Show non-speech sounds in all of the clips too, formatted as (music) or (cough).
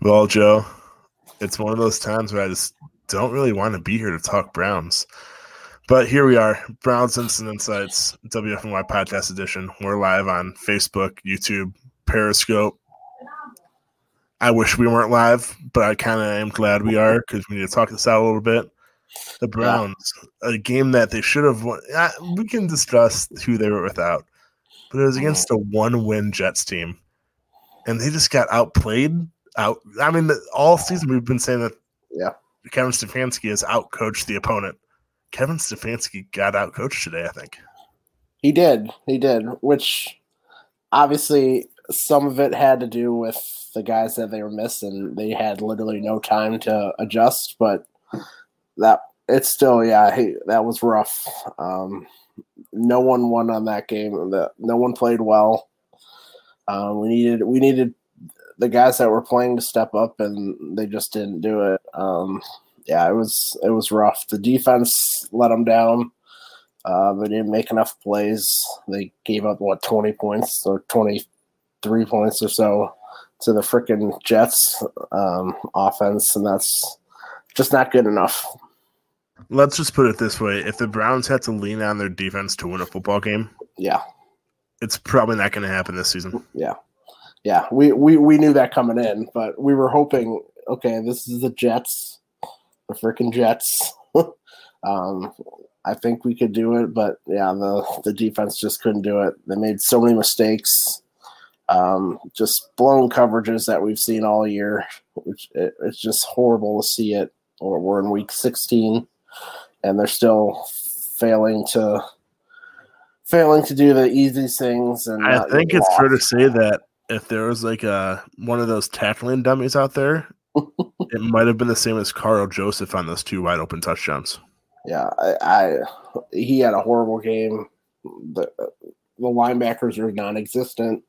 Well, Joe, it's one of those times where I just don't really want to be here to talk Browns. But here we are, Browns Instant Insights, WFNY Podcast Edition. We're live on Facebook, YouTube, Periscope. I wish we weren't live, but I kind of am glad we are because we need to talk this out a little bit. The Browns, a game that they should have won. Uh, we can discuss who they were without, but it was against a one win Jets team. And they just got outplayed. Out. I mean, all season we've been saying that Yeah. Kevin Stefanski has outcoached the opponent. Kevin Stefanski got outcoached today, I think. He did. He did. Which obviously some of it had to do with the guys that they were missing. They had literally no time to adjust, but that it's still yeah, he, that was rough. Um, no one won on that game. The, no one played well. Um, we needed we needed the guys that were playing to step up, and they just didn't do it. Um, yeah, it was it was rough. The defense let them down. Uh, they didn't make enough plays. They gave up what twenty points or twenty three points or so to the freaking Jets um, offense, and that's just not good enough. Let's just put it this way: if the Browns had to lean on their defense to win a football game, Yeah, it's probably not going to happen this season. yeah, yeah. We, we we knew that coming in, but we were hoping. Okay, this is the Jets, the freaking Jets. (laughs) um, I think we could do it, but yeah, the the defense just couldn't do it. They made so many mistakes, um, just blown coverages that we've seen all year. Which it, it's just horrible to see it. Or we're in week 16, and they're still failing to failing to do the easy things. And I think it's fair to say that if there was like a one of those tackling dummies out there, (laughs) it might have been the same as Karl Joseph on those two wide open touchdowns. Yeah, I, I he had a horrible game. The the linebackers are non-existent.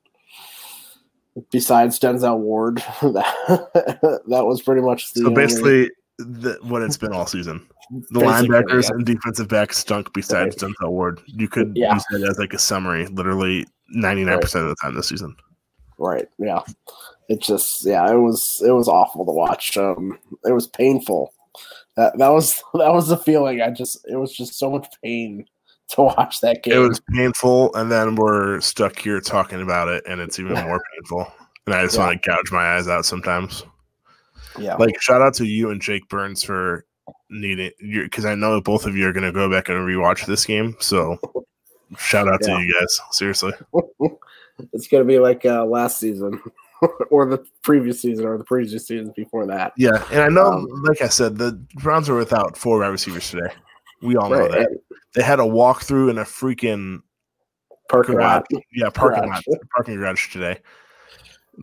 Besides Denzel Ward, (laughs) that, that was pretty much the So basically, the, what it's been all season. (laughs) The Basically, linebackers yeah. and defensive backs stunk besides Denzel Ward. You could Yeah. use that as like a summary, literally 99% of the time this season. Right. Yeah, it just yeah, it was it was awful to watch. Um, it was painful. That that was (laughs) that was the feeling. I just it was just so much pain (laughs) to watch that game. It was painful, and then we're stuck here talking about it, and it's even more painful. And I just Yeah. want to gouge my eyes out sometimes. yeah, Like, shout out to you and Jake Burns for needing you because I know both of you are going to go back and rewatch this game. So, (laughs) shout out Yeah. to you guys. Seriously. It's gonna be like uh, last season, (laughs) or the previous season, or the previous season before that. Yeah. And I know, Um, like I said, the Browns were without four wide receivers today. We all know Right, that. and They had a walkthrough in a freaking parking lot. Yeah, parking Garage. lot, (laughs) parking garage today.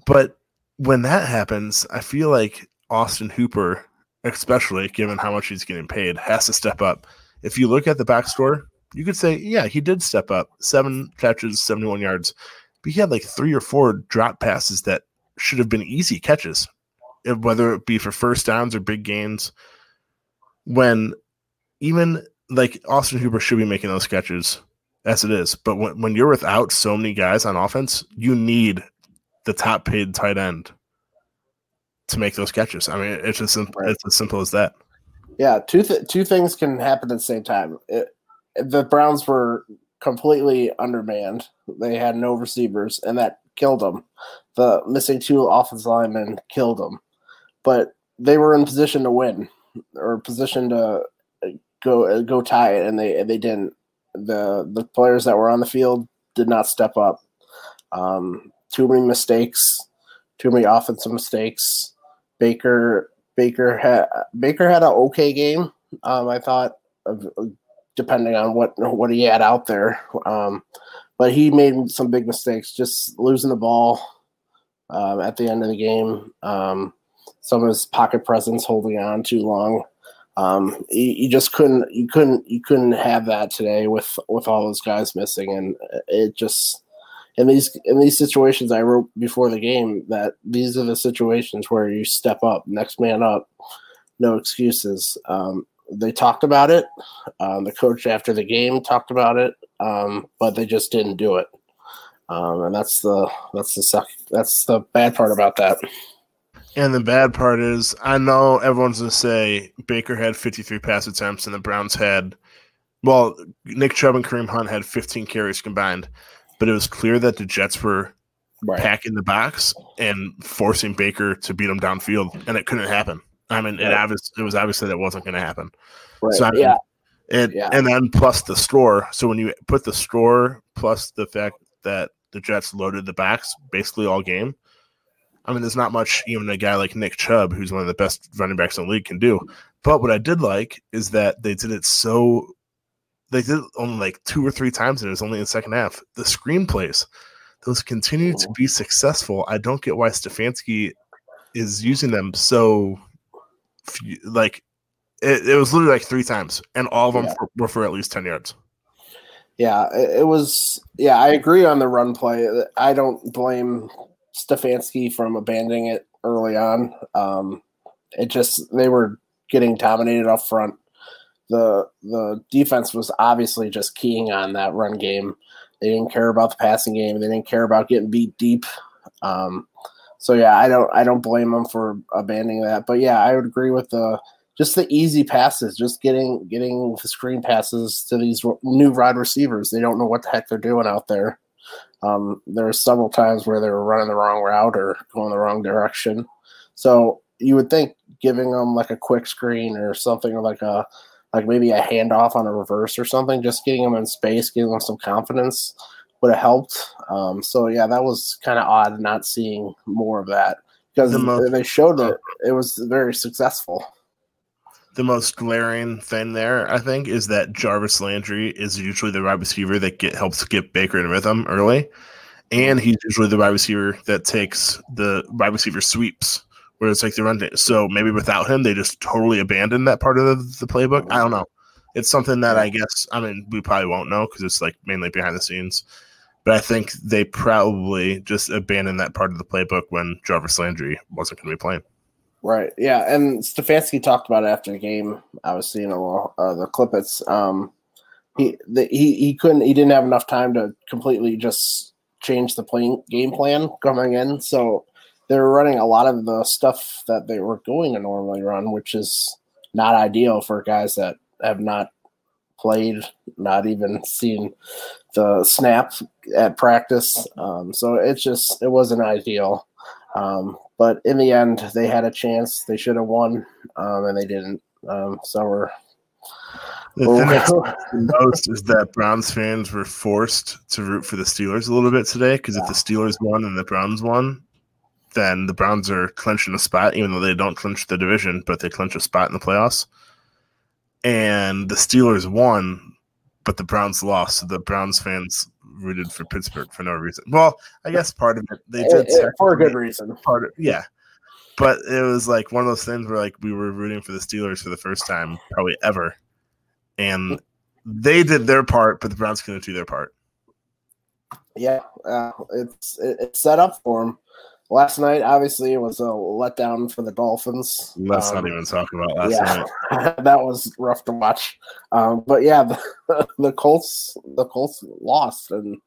But when that happens, I feel like Austin Hooper, especially given how much he's getting paid, has to step up. If you look at the back score, you could say, yeah, he did step up. Seven catches, 71 yards. But he had like three or four drop passes that should have been easy catches, eh, whether it be for first downs or big gains. When even like Austin Hooper should be making those catches as it is. But when, when you're without so many guys on offense, you need the top paid tight end to make those catches. I mean, it's just sim- Right. it's as simple as that. Yeah, two th- two things can happen at the same time. It, the Browns were completely undermanned. They had no receivers, and that killed them. The missing two offensive linemen killed them. But they were in position to win, or position to uh, go uh, go tie it, and they they didn't. the The players that were on the field did not step up. Um, too many mistakes, too many offensive mistakes. Baker Baker had Baker had an okay game. Um, I thought, of, depending on what what he had out there, um, but he made some big mistakes, just losing the ball um, at the end of the game. Um, some of his pocket presence, holding on too long. Um, you, you just couldn't you couldn't you couldn't have that today with with all those guys missing, and it just in these in these situations I wrote before the game that these are the situations where you step up, next man up, no excuses. Um, they talked about it. Um, the coach after the game talked about it, um, but they just didn't do it. Um, and that's the that's the suck. That's the bad part about that. And the bad part is, I know everyone's going to say Baker had 53 pass attempts and the Browns had, well, Nick Chubb and Kareem Hunt had 15 carries combined, but it was clear that the Jets were Right. packing the box and forcing Baker to beat him downfield, and it couldn't happen. I mean, it, obvious, it was obviously that wasn't going to happen. Right. So, I mean, yeah. It, Yeah. And then plus the store. So when you put the store plus the fact that the Jets loaded the backs basically all game, I mean, there's not much even a guy like Nick Chubb, who's one of the best running backs in the league, can do. But what I did like is that they did it so. They did it only like two or three times, and it was only in the second half. The screenplays, those continue to mm-hmm. be successful. I don't get why Stefanski is using them so. Few- Like, it, it was literally like three times, and all of them Yeah. were, were for at least ten yards. Yeah, it, it was. Yeah, I agree on the run play. I don't blame Stefanski from abandoning it early on. Um, it just they were getting dominated up front. The the defense was obviously just keying on that run game. They didn't care about the passing game. They didn't care about getting beat deep. Um, so yeah, I don't I don't blame them for abandoning that. But yeah, I would agree with the just the easy passes, just getting getting screen passes to these new wide receivers. They don't know what the heck they're doing out there. Um, there were several times where they were running the wrong route or going the wrong direction. So you would think giving them like a quick screen or something or like a like maybe a handoff on a reverse or something, just getting them in space, giving them some confidence would have helped. Um, so yeah, that was kind of odd not seeing more of that because The most- they showed that it was very successful. The most glaring thing there, I think, is that Jarvis Landry is usually the wide receiver that get helps get Baker in rhythm early, and he's usually the wide receiver that takes the wide receiver sweeps, where it's like the run. So maybe without him, they just totally abandoned that part of the, the playbook. I don't know. It's something that I guess I mean we probably won't know because it's like mainly behind the scenes. But I think they probably just abandoned that part of the playbook when Jarvis Landry wasn't going to be playing. Right. Yeah, and Stefanski talked about it after the game. I was seeing a little uh, the clippets. Um, he the, he he couldn't. He didn't have enough time to completely just change the playing game plan coming in. So they were running a lot of the stuff that they were going to normally run, which is not ideal for guys that have not played, not even seen the snap at practice. Um, so it's just it wasn't ideal. Um, but in the end, they had a chance. They should have won, um, and they didn't. Um, so we're. The thing that's (laughs) the most is that Browns fans were forced to root for the Steelers a little bit today because if the Steelers won and the Browns won, then the Browns are clinching a spot, even though they don't clinch the division, but they clinch a spot in the playoffs. And the Steelers won, but the Browns lost. So the Browns fans rooted for Pittsburgh for no reason. Well, I guess part of it they did Eh, eh, for a good reason. part of yeah. But it was like one of those things where like we were rooting for the Steelers for the first time probably ever. And they did their part, but the Browns couldn't do their part. Yeah, uh, it's it's set up for them. Last night, obviously, it was a letdown for the Dolphins. Let's Um, not even talk about last yeah, night. (laughs) that was rough to watch. Um, but yeah, the, (laughs) the Colts the Colts lost, and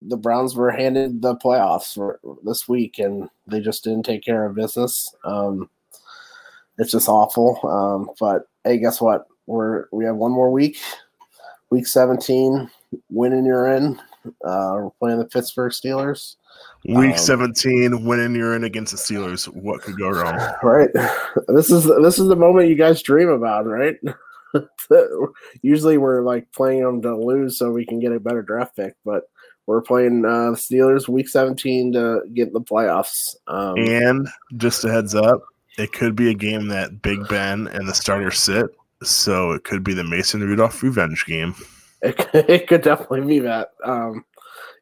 the Browns were handed the playoffs for this week, and they just didn't take care of business. Um, it's just awful. Um, but hey, guess what? We're we have one more week, week seventeen. Winning, you're in. Uh, we're playing the Pittsburgh Steelers. Week Um, 17, winning you're in against the Steelers. What could go wrong? (laughs) Right. This is this is the moment you guys dream about, right? (laughs) Usually we're like playing them to lose so we can get a better draft pick, but we're playing uh, the Steelers week 17 to get in the playoffs. Um, And just a heads up, it could be a game that Big Ben and the starter sit. So it could be the Mason Rudolph revenge game. It, could- (laughs) it could definitely be that. Um,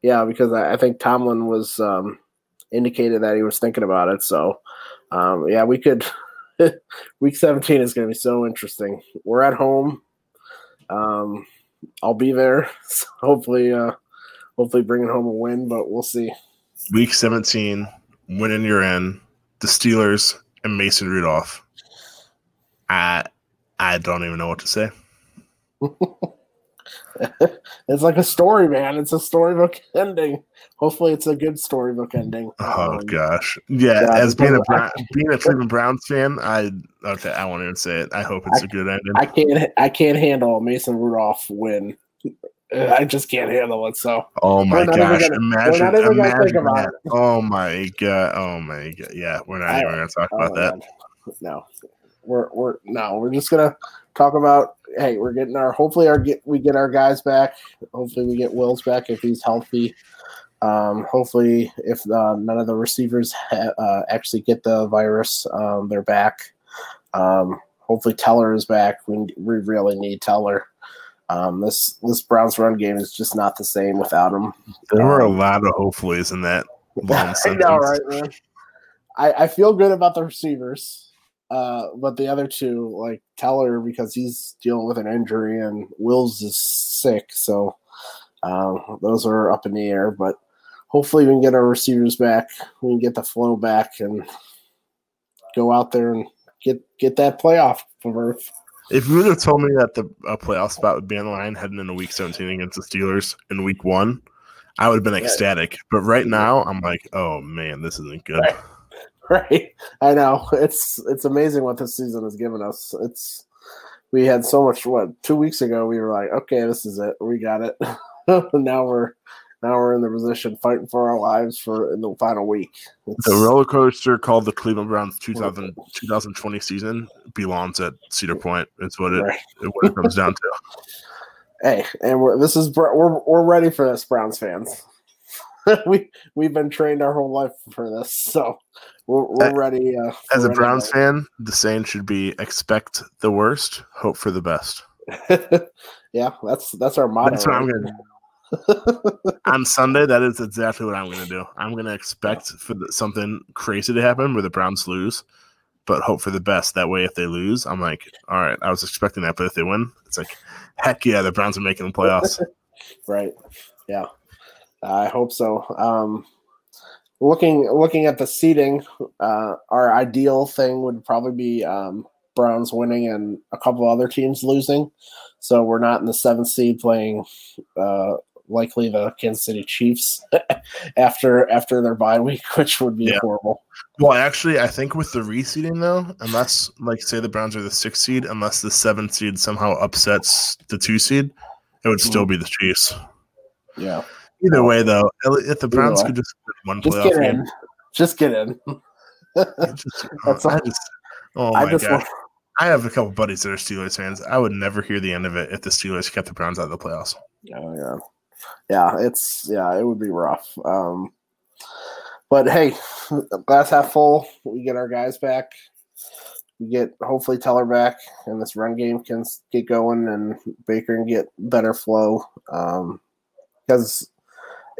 yeah, because I, I think Tomlin was um, indicated that he was thinking about it. So, um, yeah, we could. (laughs) week 17 is going to be so interesting. We're at home. Um, I'll be there. (laughs) So hopefully, uh, hopefully bringing home a win, but we'll see. Week 17, winning you're in. The Steelers and Mason Rudolph. I I don't even know what to say. (laughs) it's like a story, man. It's a storybook (laughs) ending. Hopefully, it's a good storybook ending. Oh Um, gosh, yeah. yeah, as being a Brown, being a (laughs) Cleveland Browns fan, I okay. I won't even say it. I hope it's a good ending. I can't. I can't handle Mason Rudolph win. I just can't handle it. So oh my we're not even gosh! gonna- imagine, gonna imagine that. Oh my god! Oh my god! Yeah, we're not I- even going to talk oh, about that. man. No, we're we're no. We're just gonna talk about. Hey, we're getting our. Hopefully, our get we get our guys back. Hopefully, we get Wills back if he's healthy. Um, hopefully, if uh, none of the receivers ha- uh, actually get the virus, um, they're back. Um, hopefully, Teller is back. We, we really need Teller. Um, this this Browns run game is just not the same without him. There were a Um, lot of hopefullys in that (laughs) long I sentence. know, right, man? I, I feel good about the receivers, uh, but the other two, like Teller, because he's dealing with an injury, and Wills is sick, so um, those are up in the air. But hopefully, we can get our receivers back. We can get the flow back, and go out there and get get that playoff berth. If you would have told me that the a playoff spot would be on the line heading into Week 17 against the Steelers in Week One, I would have been ecstatic. But right now, I'm like, oh man, this isn't good. Right. (laughs) Right. I know. It's it's amazing what this season has given us. It's we had so much what two weeks ago we were like, okay, this is it. We got it. (laughs) now we're now we're in the position fighting for our lives for in the final week. It's, The roller coaster called the Cleveland Browns 2000, 2020 season belongs at Cedar Point. It's what it, Right. what it comes down to. (laughs) hey, and we're this is we're we're ready for this, Browns fans. (laughs) we we've been trained our whole life for this, so we're, we're ready. Uh, As we're a ready Browns to- fan, the saying should be expect the worst, hope for the best. (laughs) yeah, that's that's our motto. That's what I'm going to on (laughs) Sunday, that is exactly what I'm going to do. I'm going to expect for the, something crazy to happen where the Browns lose, but hope for the best. That way, if they lose, I'm like, all right, I was expecting that, but if they win, it's like, heck yeah, the Browns are making the playoffs. Right. Yeah. I hope so. Um, looking looking at the seating, uh, our ideal thing would probably be um, Browns winning and a couple other teams losing. So we're not in the seventh seed playing uh, likely the Kansas City Chiefs (laughs) after after their bye week, (laughs) which would be Yeah. horrible. well, actually, I think with the reseeding though, unless like say the Browns are the sixth seed, unless the seventh seed somehow upsets the two seed, it would still be the Chiefs. Yeah. Either way, though, if the Browns could just win one Just playoff get game, in. Just get in. just, (laughs) That's I all. just, oh I my just god. want, I have a couple buddies that are Steelers fans. I would never hear the end of it if the Steelers kept the Browns out of the playoffs. Oh yeah, yeah. It's yeah, it would be rough. Um, but hey, glass half full. We get our guys back. We get hopefully Teller back, and this run game can get going, and Baker can get better flow. Um, because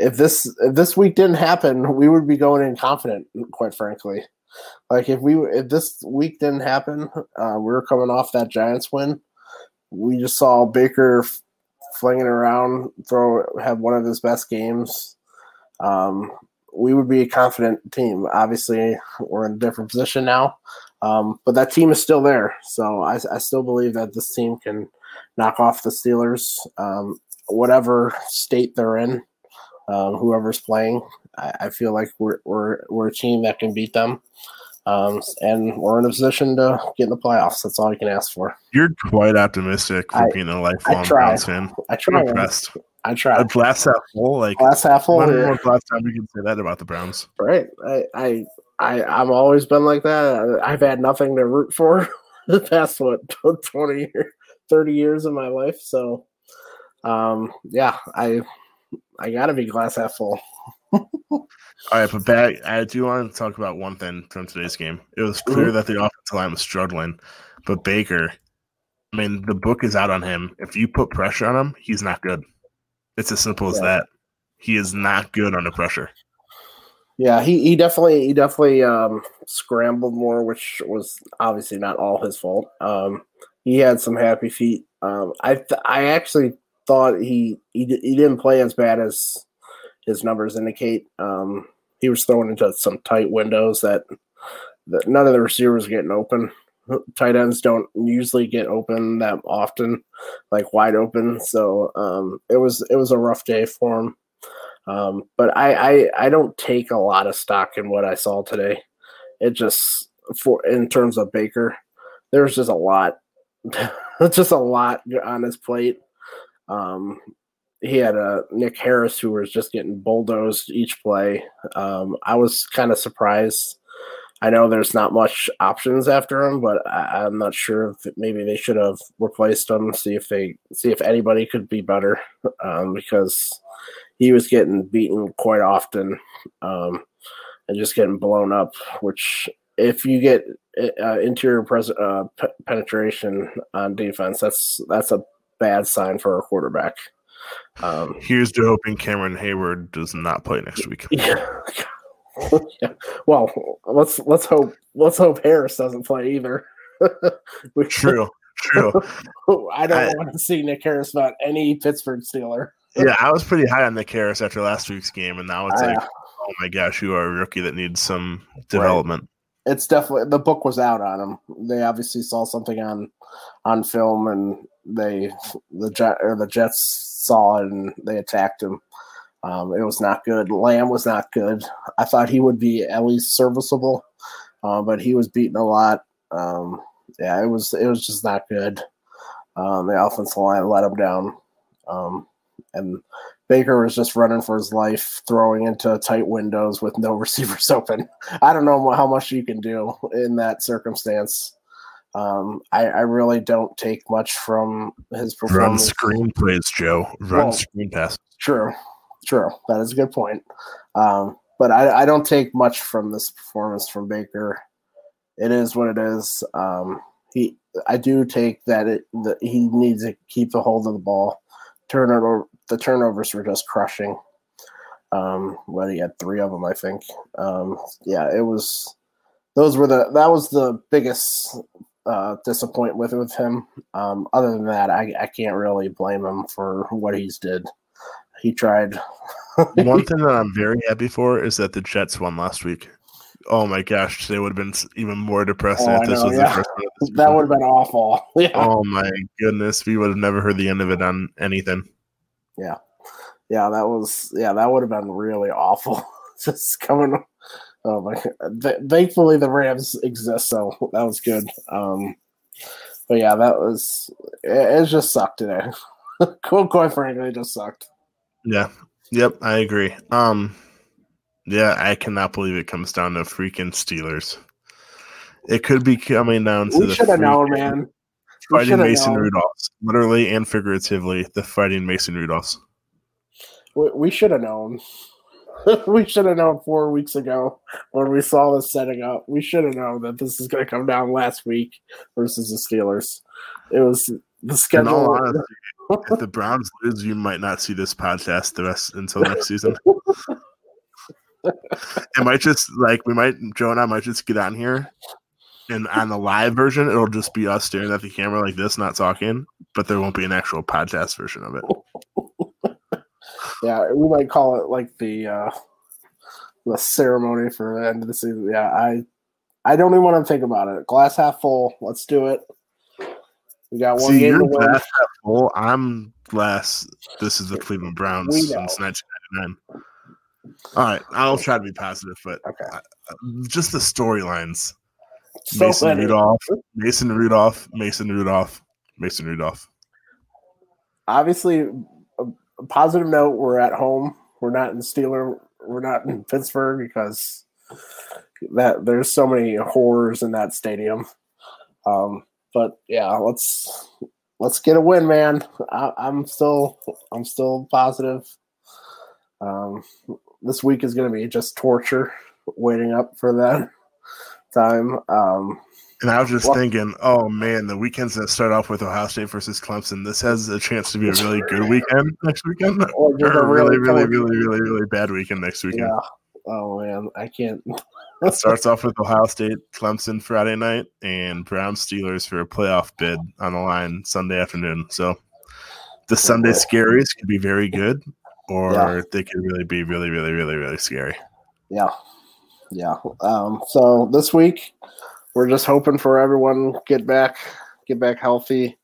if this if this week didn't happen, we would be going in confident. Quite frankly, like if we if this week didn't happen, uh, we were coming off that Giants win. We just saw Baker f- flinging around, throw have one of his best games. Um, we would be a confident team. Obviously, we're in a different position now, um, but that team is still there. So I, I still believe that this team can knock off the Steelers, um, whatever state they're in, um, whoever's playing. I, I feel like we're, we're we're a team that can beat them, um, and we're in a position to get in the playoffs. That's all you can ask for. You're quite optimistic for I- being a lifelong. Browns fan. I try. I'm impressed. I try. A glass half full, like Glass half full. when here. was last time we can say that about the Browns? Right. I, I, I, I've always been like that. I've had nothing to root for (laughs) the past what twenty, year, thirty years of my life. So, um, yeah, I, I gotta be glass half full. All right, but back, I do want to talk about one thing from today's game. It was clear that the offensive line was struggling, but Baker, I mean, the book is out on him. If you put pressure on him, he's not good. It's as simple as Yeah. that. He is not good under pressure. Yeah, he, he definitely he definitely um, scrambled more, which was obviously not all his fault. Um, he had some happy feet. Um, I th- I actually thought he he, he didn't play as bad as his numbers indicate. Um, he was thrown into some tight windows that that none of the receivers getting open. tight ends don't usually get open that often, like wide open. So um, it was it was a rough day for him. Um, but I, I I don't take a lot of stock in what I saw today. It just for in terms of Baker, there's just a lot, (laughs) just a lot on his plate. Um, he had a Nick Harris who was just getting bulldozed each play. Um, I was kind of surprised. I know there's not much options after him, but I, am not sure if maybe they should have replaced him. See if they see if anybody could be better, um, because he was getting beaten quite often um, and just getting blown up. Which if you get uh, interior pres- uh, p- penetration on defense, that's that's a bad sign for a quarterback. Um, Here's to hoping Cameron Heyward does not play next week. (laughs) Yeah. yeah. (laughs) Well, let's let's hope let's hope Harris doesn't play either. (laughs) true, true. I don't I, want to see Nick Harris about any Pittsburgh Steeler. yeah, I was pretty high on Nick Harris after last week's game, and now it's uh, like, oh my gosh, you are a rookie that needs some development. Right. It's definitely the book was out on him. They obviously saw something on on film, and they the jet or the Jets saw it and they attacked him. Um, it was not good. Lamb was not good. I thought he would be at least serviceable, uh, but he was beaten a lot. Um, yeah, it was it was just not good. Um, the offensive line let him down, um, and Baker was just running for his life, throwing into tight windows with no (laughs) receivers open. I don't know how much you can do in that circumstance. Um, I, I, really don't take much from his performance. Run screenplays, Joe. Run well, screen passes. True, true. That is a good point. Um, but I, I, don't take much from this performance from Baker. It is what it is. Um, he, I do take that it that he needs to keep the hold of the ball. Turnover, the turnovers were just crushing. Um, well, he had three of them, I think. Um, yeah, it was. Those were the that was the biggest uh, disappoint with with him. Um, other than that, I, I can't really blame him for what he's did. He tried. (laughs) One thing that I'm very happy for is that the Jets won last week. Oh my gosh, they would have been even more depressing oh, if this know, was yeah. the first one. That would have been awful. (laughs) Yeah. Oh my goodness, we would have never heard the end of it on anything. Yeah, yeah, that was yeah, that would have been really awful. (laughs) Just coming Oh (laughs) my! Th- thankfully, the Rams exist, so that was good. Um, but yeah, that was it. it just sucked today. (laughs) quite frankly, it just sucked. Yeah. Yep. I agree. Um. Yeah, I cannot believe it comes down to freaking Steelers. It could be coming down to we the. should have known, man. Fighting Mason known. Rudolphs, literally and figuratively, the fighting Mason Rudolphs. We, we should have known. (laughs) we should have known four weeks ago when we saw this setting up. We should have known that this is going to come down last week versus the Steelers. It was the schedule. Honesty, (laughs) if the Browns lose, you might not see this podcast the rest until next season. (laughs) it might just like we might Joe and I might just get on here and on the live version it'll just be us staring at the camera like this, not talking, but there won't be an actual podcast version of it. Yeah, we might call it like the uh the ceremony for the end of the season. Yeah, I I don't even want to think about it. Glass half full. Let's do it. We got one See, game to win. Glass half full. I'm glass. This is the Cleveland Browns since 1999. All right, I'll try to be positive, but okay. Uh, just the storylines. So Mason funny. Rudolph, Mason Rudolph, Mason Rudolph, Mason Rudolph. Obviously, positive note, we're at home. We're not in Steeler. We're not in Pittsburgh because that there's so many horrors in that stadium. Um, but yeah, let's let's get a win, man. I, am still I'm still positive. Um, this week is going to be just torture waiting up for that (laughs) time. Um, and I was just well, thinking, oh man, the weekends that start off with Ohio State versus Clemson, this has a chance to be a really good weekend next weekend, (laughs) or, (laughs) or a really, really, really, really, really bad weekend next weekend. Yeah. Oh man, I can't. (laughs) it starts off with Ohio State, Clemson Friday night, and Brown Steelers for a playoff bid on the line Sunday afternoon. So the Sunday scaries could be very good, or yeah. they could really be really, really, really, really scary. Yeah, yeah. Um, so this week we're just hoping for everyone get back, get back healthy,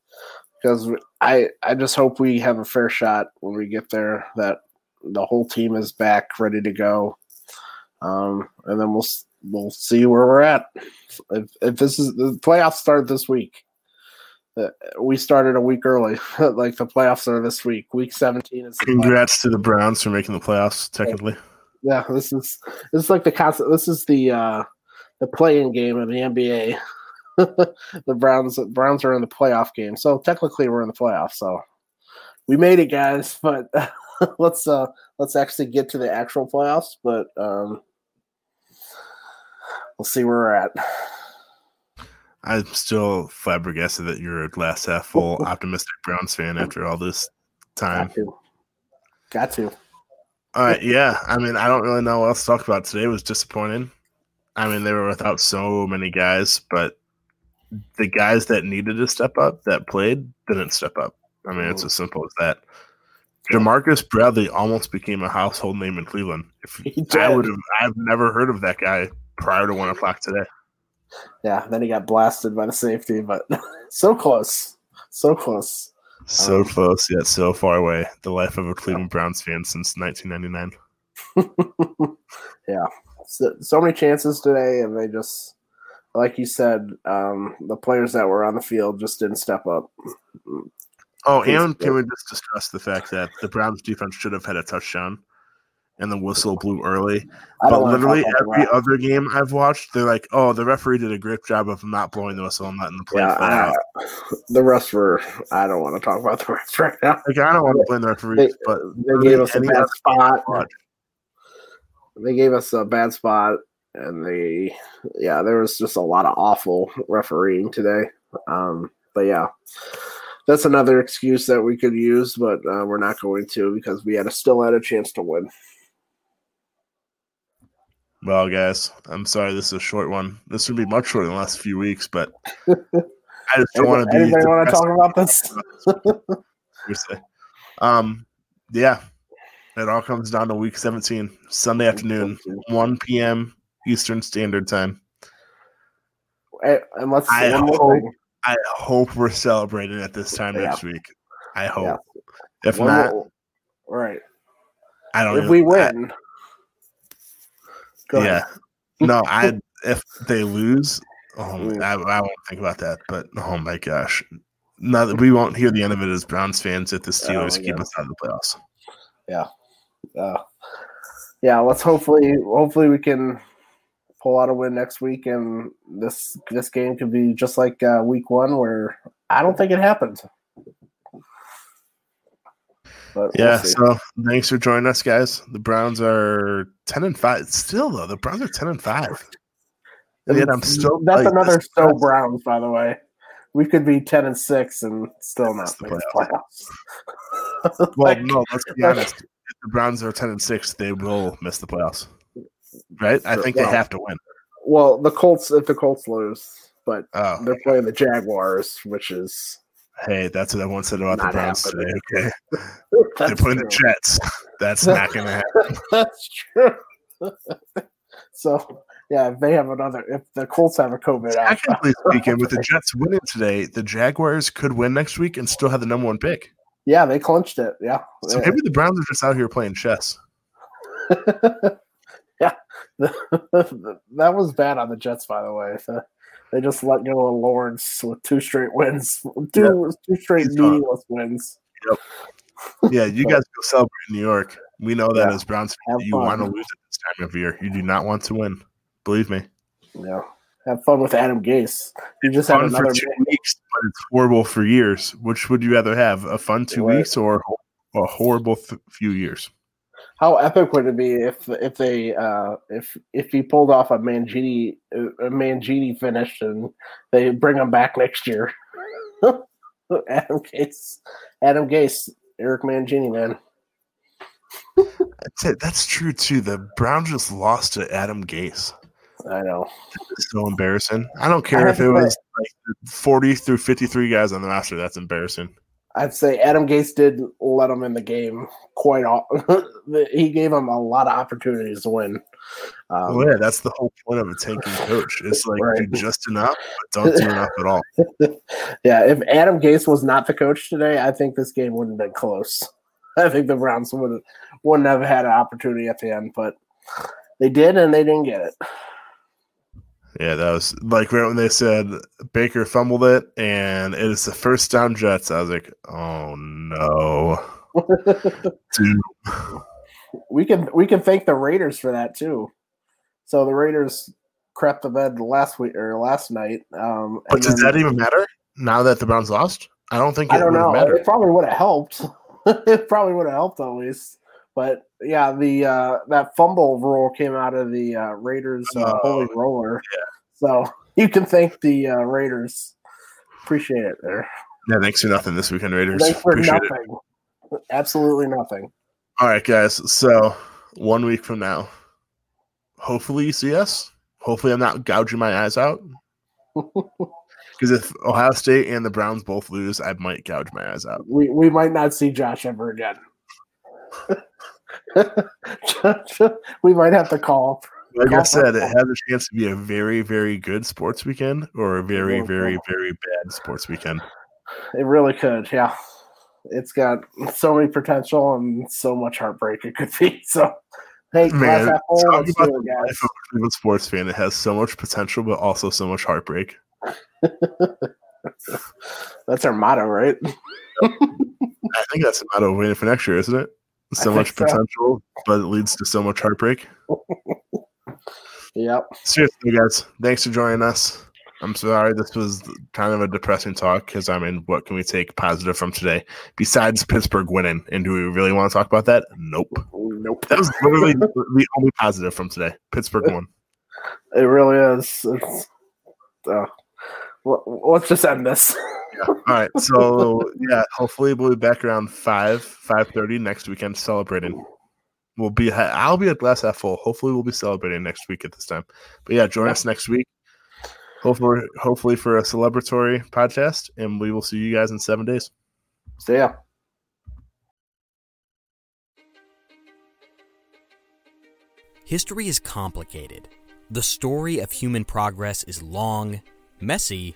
because I I just hope we have a fair shot when we get there. That the whole team is back, ready to go, um, and then we'll we'll see where we're at. If, if this is the playoffs start this week, uh, we started a week early. (laughs) like the playoffs are this week. Week seventeen is. Congrats to the Browns for making the playoffs. Technically, yeah. This is this is like the concept. This is the uh the playing game of the NBA. (laughs) the Browns the Browns are in the playoff game, so technically we're in the playoffs. So we made it, guys. (laughs) But (laughs) let's uh let's actually get to the actual playoffs. But um we'll see where we're at. I'm still flabbergasted that you're a glass half full optimistic Browns fan after all this time. Got to. Got to. All right, yeah. I mean, I don't really know what else to talk about. Today was disappointing. I mean, they were without so many guys, but the guys that needed to step up that played didn't step up. I mean, it's as simple as that. Ja'Marcus Bradley almost became a household name in Cleveland. If I would have, I've never heard of that guy prior to one o'clock today. Yeah, then he got blasted by the safety, but (laughs) so close, so close, so um, close yet so far away. The life of a Cleveland Browns fan since 1999. (laughs) yeah, so, so, many chances today, and they just, like you said, um, the players that were on the field just didn't step up. Oh, and can we just discuss the fact that the Browns defense should have had a touchdown? and the whistle blew early. But literally every that. other game I've watched, they're like, "Oh, the referee did a great job of not blowing the whistle and letting the play yeah, I, The refs were. I don't want to talk about the refs right now. Like I don't want to blame the referees, they, but they gave us a bad spot. They gave us a bad spot, and they, yeah, there was just a lot of awful refereeing today. Um, but yeah. That's another excuse that we could use, but uh, we're not going to because we had a, still had a chance to win. Well, guys, I'm sorry this is a short one. This would be much shorter than the last few weeks, but (laughs) I just don't want to be. Anybody want to talk about this? (laughs) Um, yeah, it all comes down to week 17, Sunday afternoon, 1 p.m. Eastern Standard Time. And let's I hope, I hope we're celebrating at this time yeah. next week. I hope. Yeah. If one not, right. I don't. If know. we win. I, Go yeah. no, (laughs) I if they lose, oh, I, I won't think about that. But oh my gosh, now that we won't hear the end of it as Browns fans if the oh, Steelers oh, keep us out of the playoffs. Yeah, uh, yeah. Let's hopefully hopefully we can pull out a win next week, and this this game could be just like uh, week one, where I don't think it happened. But yeah, we'll so thanks for joining us, guys. The Browns are ten and five. Still though, the Browns are ten and five. And yet I'm still that's like, another so Browns, by the way. We could be ten and six and still not make the playoffs. (laughs) well, like, no, let's be honest. The Browns are ten and six, they will miss the playoffs. Right? I think well, they have to win. Well, the Colts if the Colts lose, but oh, they're playing the Jaguars, which is Hey, that's what I everyone said about the Browns happening. today. Okay, (laughs) they're playing the Jets. That's not to (laughs) happen. that's true. (laughs) so, yeah, if they have another, if the Colts have a COVID, technically speaking, with the Jets winning today, the Jaguars could win next week and still have the number one pick. Yeah, they clinched it. Yeah. So maybe the Browns are just out here playing chess. (laughs) yeah, (laughs) that was bad on the Jets, by the way. (laughs) They just let go of Lawrence with two straight wins, two two straight meaningless wins. Yep. Yeah, you guys go celebrate in New York. We know that yeah. as Browns you want to lose at this time of year. You do not want to win. Believe me. Yeah. Have fun with Adam Gase. You just have another for two weeks, but it's horrible for years. Which would you rather have? A fun two weeks or a horrible th- few years? how epic would it be if if they uh, if if he pulled off a Mangini a Mangini finish and they bring him back next year? (laughs) Adam Gase, Adam Gase, Eric Mangini, man. that's, that's true too. The Browns just lost to Adam Gase. I know. It's so embarrassing. I don't care I if it was like 40 through 53 guys on the roster. That's embarrassing. I'd say Adam Gase did let him in the game quite. All, (laughs) he gave him a lot of opportunities to win. Um, well, yeah, that's the whole point of a tanking coach. It's like Right. do just enough, but don't do enough at all. (laughs) yeah, if Adam Gase was not the coach today, I think this game wouldn't have been close. (laughs) I think the Browns would wouldn't have had an opportunity at the end, but they did, and they didn't get it. Yeah, that was like right when they said Baker fumbled it and it is the first down Jets. I was like, oh no, (laughs) we can we can thank the Raiders for that too. So the Raiders crept the bed last week or last night. Um, But does then- that even matter now that the Browns lost? I don't think it I don't know. It probably would have helped. (laughs) it probably would have helped at least. But yeah, the uh, that fumble rule came out of the uh, Raiders uh, Oh, holy roller. So (laughs) you can thank the uh, Raiders. Appreciate it there. Yeah, thanks for nothing this weekend, Raiders. Thanks for Appreciate it. nothing. Absolutely nothing. All right, guys. So one week from now, hopefully you see us. Hopefully, I'm not gouging my eyes out. (laughs) Because if Ohio State and the Browns both lose, I might gouge my eyes out. We we might not see Josh ever again. (laughs) we might have to call. Like I said, it has a chance to be a very, very good sports weekend or a very, oh, very, very bad sports weekend. It really could. Yeah, it's got so many potential and so much heartbreak it could be. (laughs) So, hey, Man, half full. talk about the guys. life of a sports fan. It has so much potential, but also so much heartbreak. (laughs) That's our motto, right? I think that's the motto of waiting for next year, isn't it? So much so. potential, but it leads to so much heartbreak. Yep. Seriously, guys, thanks for joining us. I'm sorry this was kind of a depressing talk because I mean, what can we take positive from today besides Pittsburgh winning? And do we really want to talk about that? Nope. Nope. That was literally (laughs) the only positive from today. Pittsburgh won. It really is. It's, uh, let's just end this. (laughs) All right. So yeah, hopefully we'll be back around five, five thirty next weekend celebrating. We'll be I'll be at glass half full. Hopefully we'll be celebrating next week at this time. But yeah, join us next week. Hopefully hopefully for a celebratory podcast, and we will see you guys in seven days. See ya. History is complicated. The story of human progress is long, messy,